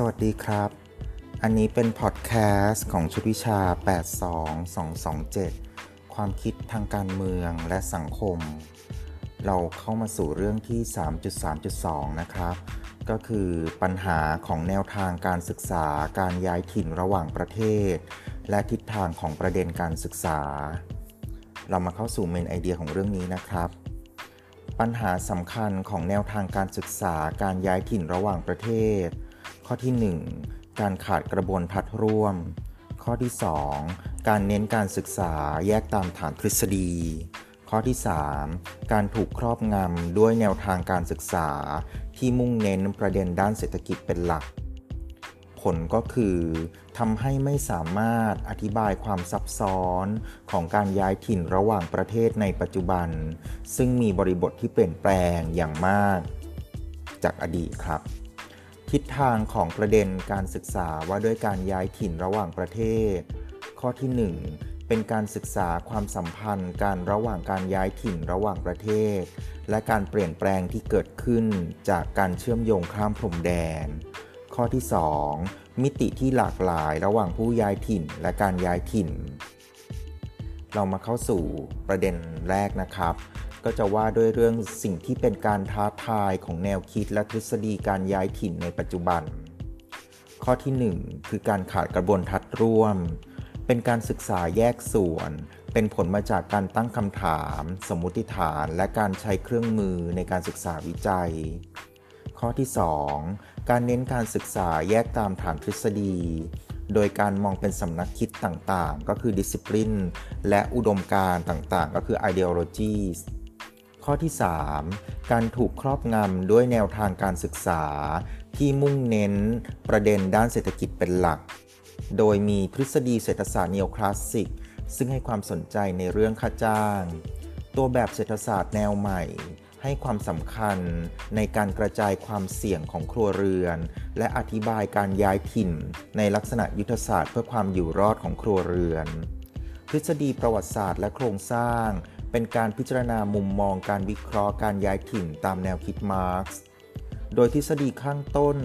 สวัสดีครับ อันนี้เป็นพอดแคสต์ของชุดวิชา 82227 ความคิดทางการเมืองและสังคม เราเข้ามาสู่เรื่องที่ 3.3.2 นะครับ ก็คือปัญหาของแนวทางการศึกษาการย้ายถิ่นระหว่างประเทศ และทิศทางของประเด็นการศึกษา เรามาเข้าสู่เมนไอเดียของเรื่องนี้นะครับปัญหาสำคัญของแนวทางการศึกษาการย้ายถิ่นระหว่างประเทศ ข้อที่ 1 การขาดกระบวนทัศร่วม ข้อที่ 2 การเน้นการศึกษาแยกตามฐานทฤษฎี ข้อที่ 3 การถูกครอบงำด้วยแนวทางการศึกษา ที่มุ่งเน้นประเด็นด้านเศรษฐกิจเป็นหลัก ผลก็คือทำให้ไม่สามารถอธิบายความซับซ้อนของการย้ายถิ่นระหว่างประเทศในปัจจุบัน ซึ่งมีบริบทที่เปลี่ยนแปลงอย่างมาก จากอดีตครับ ทิศทางของประเด็นการศึกษาว่าด้วยการย้ายถิ่นระหว่างประเทศ ข้อที่ 1 เป็นการศึกษาความสัมพันธ์การระหว่างการย้ายถิ่นระหว่างประเทศ และการเปลี่ยนแปลงที่เกิดขึ้นจากการเชื่อมโยงข้ามพรมแดน ข้อที่ 2 มิติที่หลากหลายระหว่างผู้ย้ายถิ่นและการย้ายถิ่น เรามาเข้าสู่ประเด็นแรกนะครับ ก็จะว่าด้วยเรื่องสิ่งที่เป็นการท้าทายของแนวคิดและทฤษฎีการย้ายถิ่นในปัจจุบัน ข้อที่ 1 คือการขาดกระบวนทัศน์ร่วม เป็นการศึกษาแยกส่วน เป็นผลมาจากการตั้งคำถาม สมมติฐาน และการใช้เครื่องมือในการศึกษาวิจัย ข้อที่ 2 การเน้นการศึกษาแยกตามฐานทฤษฎีโดยการมองเป็นสำนักคิดต่างๆ ก็คือ discipline และอุดมการต่างๆ ก็คือ ideologies ข้อที่ 3 การถูกครอบงำด้วยแนวทางการศึกษา ที่มุ่งเน้นประเด็นด้านเศรษฐกิจเป็นหลัก โดยมีทฤษฎีเศรษฐศาสตร์เนโอคลาสสิก ซึ่งให้ความสนใจในเรื่องค่าจ้าง ตัวแบบเศรษฐศาสตร์แนวใหม่ ให้ความสำคัญในการกระจายความเสี่ยงของครัวเรือน และอธิบายการย้ายถิ่น ในลักษณะยุทธศาสตร์เพื่อความอยู่รอดของครัวเรือน ทฤษฎีประวัติศาสตร์และโครงสร้าง เป็นการพิจารณามุมมองการวิเคราะห์การย้ายถิ่นตามแนวคิดมาร์กซ์โดยทฤษฎีข้างต้น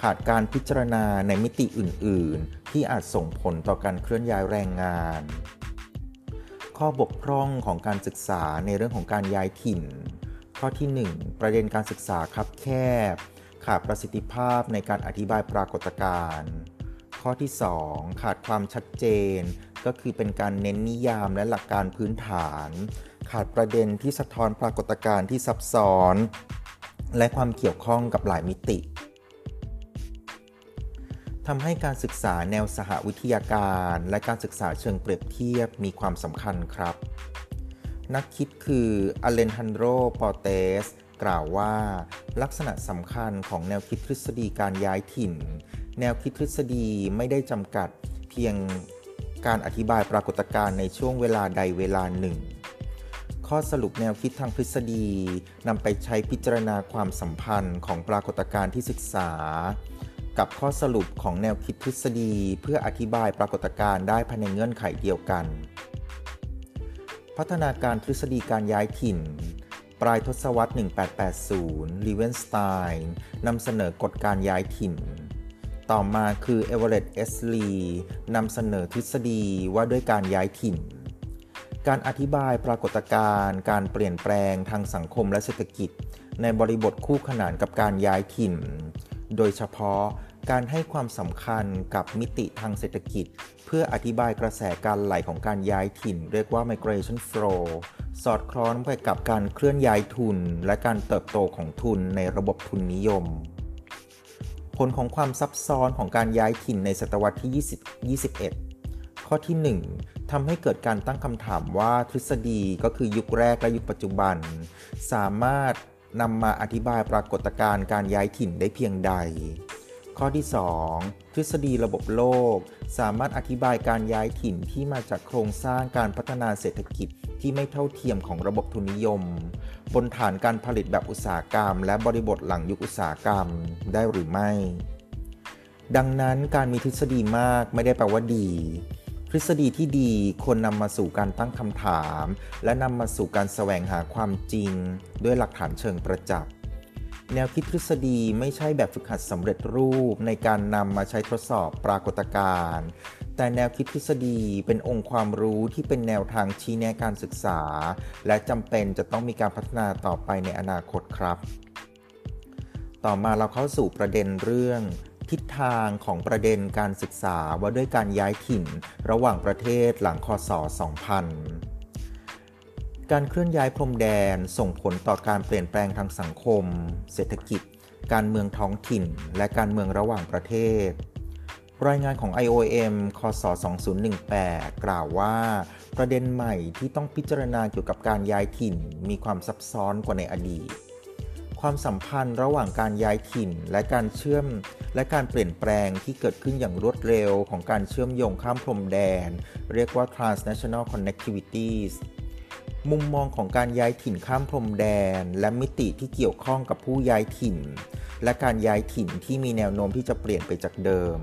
ขาดการพิจารณาในมิติอื่น ๆ ที่อาจส่งผลต่อการเคลื่อนย้ายแรงงาน ข้อบกพร่องของการศึกษาในเรื่องของการย้ายถิ่น ข้อที่ 1 ประเด็นการศึกษาคับแคบ ขาดประสิทธิภาพในการอธิบายปรากฏการณ์ ข้อที่ 2 ขาดความชัดเจน ก็คือเป็นการเน้นนิยามและหลักการพื้นฐาน ขาดประเด็นที่สะท้อนปรากฏการณ์ที่ซับซ้อน และความเกี่ยวข้องกับหลายมิติทำให้การศึกษาแนวสหวิทยาการ และการศึกษาเชิงเปรียบเทียบมีความสำคัญครับ นักคิดคืออเลนฮันโดปอเตส กล่าวว่าลักษณะสำคัญของแนวคิดทฤษฎีการย้ายถิ่น แนวคิดทฤษฎีไม่ได้จำกัดเพียง การอธิบายปรากฏการณ์ในช่วงเวลาใดเวลาหนึ่ง ข้อสรุปแนวคิดทางทฤษฎีนำไปใช้พิจารณาความสัมพันธ์ของปรากฏการณ์ที่ศึกษา กับข้อสรุปของแนวคิดทฤษฎี เพื่ออธิบายปรากฏการณ์ได้ภายในเงื่อนไขเดียวกัน พัฒนาการทฤษฎีการย้ายถิ่นปลายทศวรรษ 1880ราเวนสไตน์นำเสนอกฎการย้ายถิ่น ต่อมาคือเอเวอเรตต์เอสลีนำเสนอทฤษฎีว่าด้วยการย้ายถิ่น การอธิบายปรากฏการณ์ การเปลี่ยนแปลงทางสังคมและเศรษฐกิจ ในบริบทคู่ขนานกับการย้ายถิ่น โดยเฉพาะการให้ความสำคัญกับมิติทางเศรษฐกิจ เพื่ออธิบายกระแสการไหลของการย้ายถิ่น เรียกว่า migration flow สอดคล้องไปกับการเคลื่อนย้ายทุน และการเติบโตของทุนในระบบทุนนิยม ลของความซับซ้อนของการย้ายถิ่นในศตวรรษที่ 20 21 ข้อที่ 1ทำให้เกิดการตั้งคำถามว่าทฤษฎีก็คือยุคแรกและยุคปัจจุบัน สามารถนำมาอธิบายปรากฏการณ์การย้ายถิ่นได้เพียงใด ข้อที่ 2 ทฤษฎีระบบโลก สามารถอธิบายการย้ายถิ่นที่มาจากโครงสร้างการพัฒนาเศรษฐกิจที่ไม่เท่าเทียมของระบบทุนนิยม บนฐานการผลิตแบบอุตสาหกรรม และบริบทหลังยุคอุตสาหกรรมได้หรือไม่ ดังนั้นการมีทฤษฎีมากไม่ได้แปลว่าดีทฤษฎีที่ดีควรนำมาสู่การตั้งคำถาม และนำมาสู่การแสวงหาความจริง ด้วยหลักฐานเชิงประจักษ์ แนวคิดทฤษฎีไม่ใช่แบบฝึกหัดสำเร็จรูปในการนำมาใช้ทดสอบปรากฏการณ์ แต่แนวคิดทฤษฎีเป็นองค์ความรู้ที่เป็นแนวทางชี้แนะการศึกษา และจำเป็นจะต้องมีการพัฒนาต่อไปในอนาคตครับ ต่อมาเราเข้าสู่ประเด็นเรื่องทิศทางของประเด็นการศึกษาว่าด้วยการย้ายถิ่น ระหว่างประเทศหลังคศ 2000 การเคลื่อนย้ายพรมแดนส่งผลต่อการเปลี่ยนแปลงทางสังคม เศรษฐกิจ การเมืองท้องถิ่น และการเมืองระหว่างประเทศ รายงานของ IOM คศ 2018 กล่าวว่า ประเด็นใหม่ที่ต้องพิจารณาเกี่ยวกับการย้ายถิ่น มีความซับซ้อนกว่าในอดีต ความสัมพันธ์ระหว่างการย้ายถิ่น และการเชื่อม และการเปลี่ยนแปลงที่เกิดขึ้นอย่างรวดเร็วของการเชื่อมโยงข้ามพรมแดน เรียกว่า transnational connectivities มุมมองของการย้ายถิ่นข้ามพรมแดน และมิติที่เกี่ยวข้องกับผู้ย้ายถิ่น และการย้ายถิ่นที่มีแนวโน้มที่จะเปลี่ยนไปจากเดิม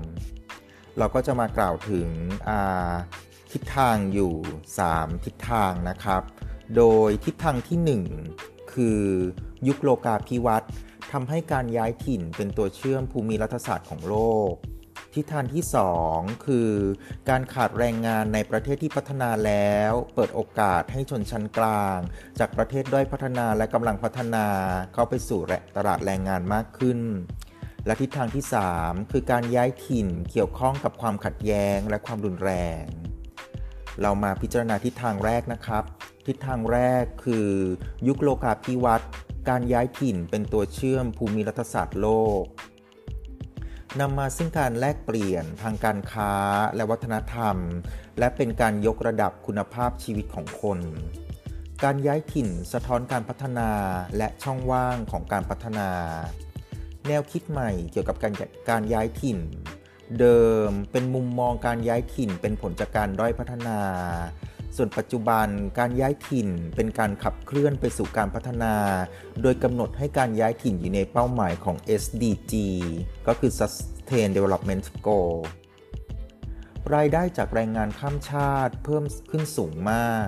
เราก็จะมากล่าวถึงทิศทางอยู่ 3 ทิศทางนะครับ โดยทิศทางที่ 1 คือยุคโลกาภิวัตน์ทำให้การย้ายถิ่นเป็นตัวเชื่อมภูมิรัฐศาสตร์ของโลก ทิศทางที่ 2 คือ การขาดแรงงานในประเทศที่พัฒนาแล้ว เปิดโอกาสให้ชนชั้นกลาง จากประเทศด้อยพัฒนาและกำลังพัฒนาเข้าไปสู่ตลาดแรงงานมากขึ้น และทิศทางที่ 3 คือการย้ายถิ่นเกี่ยวข้องกับความขัดแย้งและความรุนแรง เรามาพิจารณาทิศทางแรกนะครับ ทิศทางแรกคือ ยุคโลกาภิวัตน์การย้ายถิ่นเป็นตัวเชื่อมภูมิรัฐศาสตร์โลก นำมาซึ่งการแลกเปลี่ยนทางการค้าและวัฒนธรรม และเป็นการยกระดับคุณภาพชีวิตของคน การย้ายถิ่นสะท้อนการพัฒนาและช่องว่างของการพัฒนา แนวคิดใหม่เกี่ยวกับการการย้ายถิ่น เดิมเป็นมุมมองการย้ายถิ่นเป็นผลจากการด้อยพัฒนา ส่วนปัจจุบันการย้ายถิ่นเป็นการขับเคลื่อนไปสู่การพัฒนา โดยกำหนดให้การย้ายถิ่นอยู่ในเป้าหมายของ SDG ก็คือ Sustain Development Goal รายได้จากแรงงานข้ามชาติเพิ่มขึ้นสูงมาก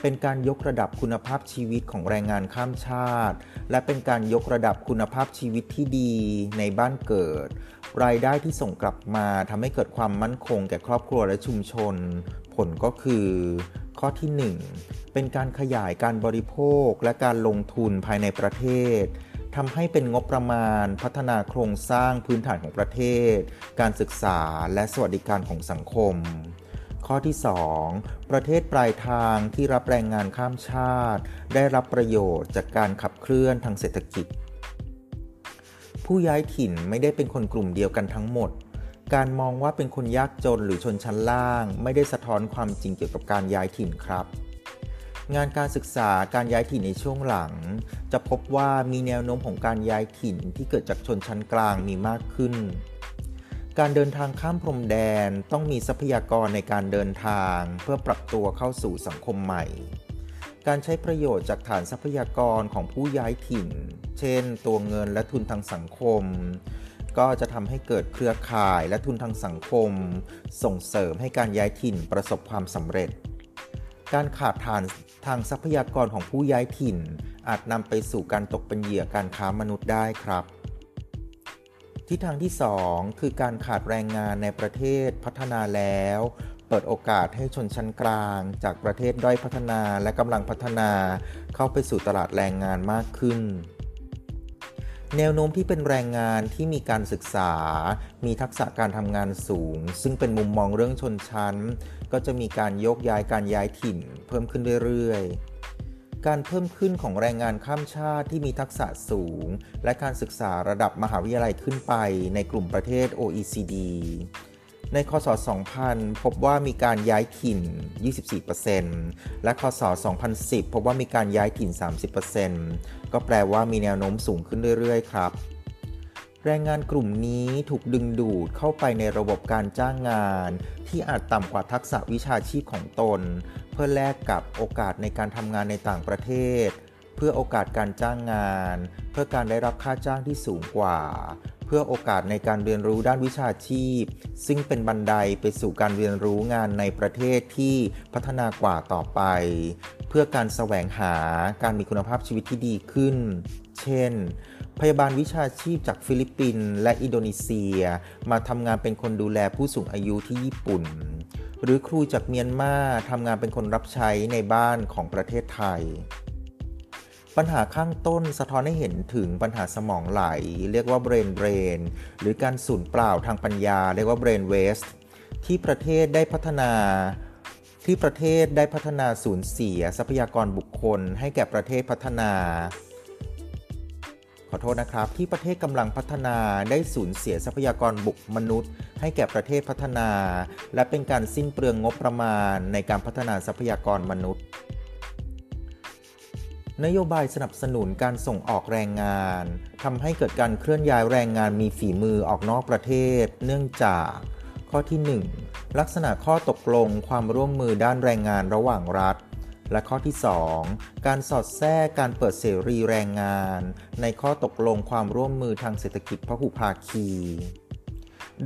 เป็นการยกระดับคุณภาพชีวิตของแรงงานข้ามชาติ และเป็นการยกระดับคุณภาพชีวิตที่ดีในบ้านเกิด รายได้ที่ส่งกลับมาทำให้เกิดความมั่นคงแก่ครอบครัวและชุมชน ผลก็คือ ข้อที่ 1 เป็นการขยายการบริโภคและการลงทุนภายในประเทศทำให้เป็นงบประมาณพัฒนาโครงสร้างพื้นฐานของประเทศ การศึกษาและสวัสดิการของสังคม ข้อที่ 2 ประเทศปลายทางที่รับแรงงานข้ามชาติ ได้รับประโยชน์จากการขับเคลื่อนทางเศรษฐกิจ ผู้ย้ายถิ่นไม่ได้เป็นคนกลุ่มเดียวกันทั้งหมด การมองว่าเป็นคนยากจนหรือชนชั้นล่าง ไม่ได้สะท้อนความจริงเกี่ยวกับการย้ายถิ่นครับ งานการศึกษาการย้ายถิ่นในช่วงหลัง จะพบว่ามีแนวโน้มของการย้ายถิ่นที่เกิดจากชนชั้นกลางมีมากขึ้น การเดินทางข้ามพรมแดนต้องมีทรัพยากรในการเดินทางเพื่อปรับตัวเข้าสู่สังคมใหม่ การใช้ประโยชน์จากฐานทรัพยากรของผู้ย้ายถิ่น เช่น ตัวเงินและทุนทางสังคม ก็จะทำให้เกิดเครือข่ายและทุนทางสังคม ส่งเสริมให้การย้ายถิ่นประสบความสำเร็จ การขาดฐานทางทรัพยากรของผู้ย้ายถิ่น อาจนำไปสู่การตกเป็นเหยื่อการค้ามนุษย์ได้ครับทิศทางที่ 2 คือการขาดแรงงานในประเทศพัฒนาแล้ว เปิดโอกาสให้ชนชั้นกลาง จากประเทศด้อยพัฒนาและกำลังพัฒนา เข้าไปสู่ตลาดแรงงานมากขึ้น แนวโน้มที่เป็นแรงงานที่มีการศึกษา มีทักษะการทำงานสูง ซึ่งเป็นมุมมองเรื่องชนชั้น ก็จะมีการยกย้ายการย้ายถิ่น เพิ่มขึ้นเรื่อยๆ การเพิ่มขึ้นของแรงงานข้ามชาติที่มีทักษะสูง และการศึกษาระดับมหาวิทยาลัยขึ้นไปในกลุ่มประเทศ OECD ในคศ 2000 พบว่ามีการย้ายถิ่น 24%และคศ 2010 พบว่ามีการย้ายถิ่น 30%ก็แปลว่ามีแนวโน้มสูงขึ้นเรื่อยๆ ครับ แรงงานกลุ่มนี้ถูกดึงดูดเข้าไปในระบบการจ้างงาน ที่อาจต่ำกว่าทักษะวิชาชีพของตน เพื่อแลกกับโอกาสในการทำงานในต่างประเทศ เพื่อโอกาสการจ้างงาน เพื่อการได้รับค่าจ้างที่สูงกว่า พื่อโอกาสในการเรียนรู้ด้านวิชาชีพ ซึ่งเป็นบันไดไปสู่การเรียนรู้งานในประเทศที่พัฒนากว่าต่อไป เพื่อการแสวงหาการมีคุณภาพชีวิตที่ดีขึ้น เช่น พยาบาลวิชาชีพจากฟิลิปปินส์และอินโดนีเซีย มาทำงานเป็นคนดูแลผู้สูงอายุที่ญี่ปุ่น หรือครูจากเมียนมาทำงานเป็นคนรับใช้ในบ้านของประเทศไทย ปัญหาข้างต้นสะท้อนให้เห็นถึงปัญหาสมองไหล เรียกว่า brain drain หรือการสูญเปล่าทางปัญญา เรียกว่า brain waste ที่ประเทศได้พัฒนา ที่ประเทศได้พัฒนาสูญเสียทรัพยากรบุคคล ให้แก่ประเทศพัฒนาขอโทษนะครับ ที่ประเทศกำลังพัฒนาได้สูญเสียทรัพยากรบุคมนุษย์ ให้แก่ประเทศพัฒนา และเป็นการสิ้นเปลืองงบประมาณในการพัฒนาทรัพยากรมนุษย์ นโยบายสนับสนุนการส่งออกแรงงานทำให้เกิดการเคลื่อนย้ายแรงงานมีฝีมือออกนอกประเทศ เนื่องจาก ข้อที่ 1 ลักษณะข้อตกลงความร่วมมือด้านแรงงานระหว่างรัฐ และข้อที่ 2 การสอดแทรกการเปิดเสรีแรงงาน ในข้อตกลงความร่วมมือทางเศรษฐกิจพหุภาคี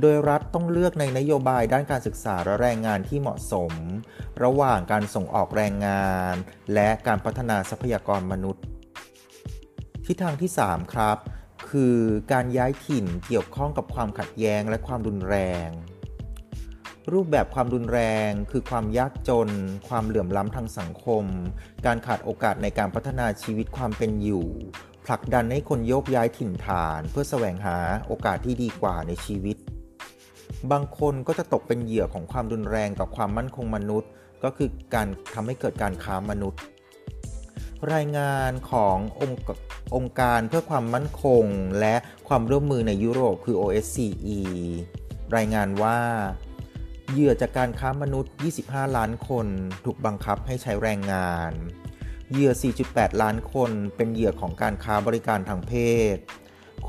โดยรัฐต้องเลือกในนโยบายด้านการศึกษาและแรงงานที่เหมาะสม ระหว่างการส่งออกแรงงาน และการพัฒนาทรัพยากรมนุษย์ ทิศทางที่ 3 ครับ คือการย้ายถิ่นเกี่ยวข้องกับความขัดแย้งและความรุนแรงรูปแบบความรุนแรงคือความยากจน ความเหลื่อมล้ำทางสังคม การขาดโอกาสในการพัฒนาชีวิตความเป็นอยู่ ผลักดันให้คนโยกย้ายถิ่นฐาน เพื่อแสวงหาโอกาสที่ดีกว่าในชีวิต บางคนก็จะตกเป็นเหยื่อของความรุนแรงต่อความมั่นคงมนุษย์ ก็คือการทำให้เกิดการค้ามนุษย์ รายงานขององค์องค์การเพื่อความมั่นคงและความร่วมมือในยุโรปคือ OSCE รายงานว่าเหยื่อจากการค้ามนุษย์ 25 ล้านคนถูกบังคับให้ใช้แรงงาน เหยื่อ 4.8 ล้านคนเป็นเหยื่อของการค้าบริการทางเพศ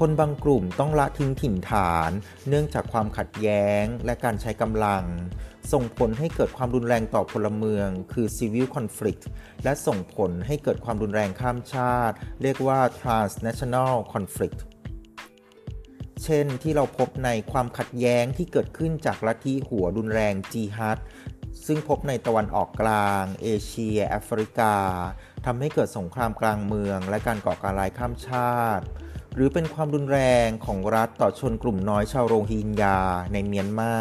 คนบางกลุ่มต้องละทิ้งถิ่นฐาน เนื่องจากความขัดแย้งและการใช้กำลัง ส่งผลให้เกิดความรุนแรงต่อพลเมือง คือ civil conflict และส่งผลให้เกิดความรุนแรงข้ามชาติ เรียกว่า transnational conflict เช่นที่เราพบในความขัดแย้งที่เกิดขึ้นจากลัทธิหัวรุนแรงจีฮัดซึ่งพบในตะวันออกกลาง เอเชีย แอฟริกาทำให้เกิดสงครามกลางเมือง และการก่อการร้ายข้ามชาติ หรือเป็นความรุนแรงของรัฐต่อชนกลุ่มน้อยชาวโรฮิงญาในเมียนมา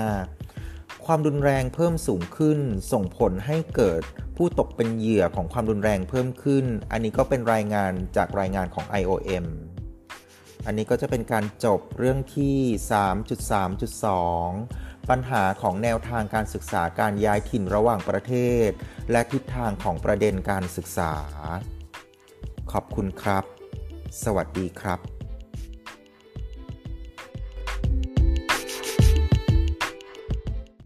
ความรุนแรงเพิ่มสูงขึ้น ส่งผลให้เกิดผู้ตกเป็นเหยื่อของความรุนแรงเพิ่มขึ้น อันนี้ก็เป็นรายงานจากรายงานของ IOM อันนี้ก็จะเป็นการจบเรื่องที่ 3.3.2 ปัญหาของแนวทางการศึกษาการย้ายถิ่นระหว่างประเทศ และทิศทางของประเด็นการศึกษา ขอบคุณครับ สวัสดีครับ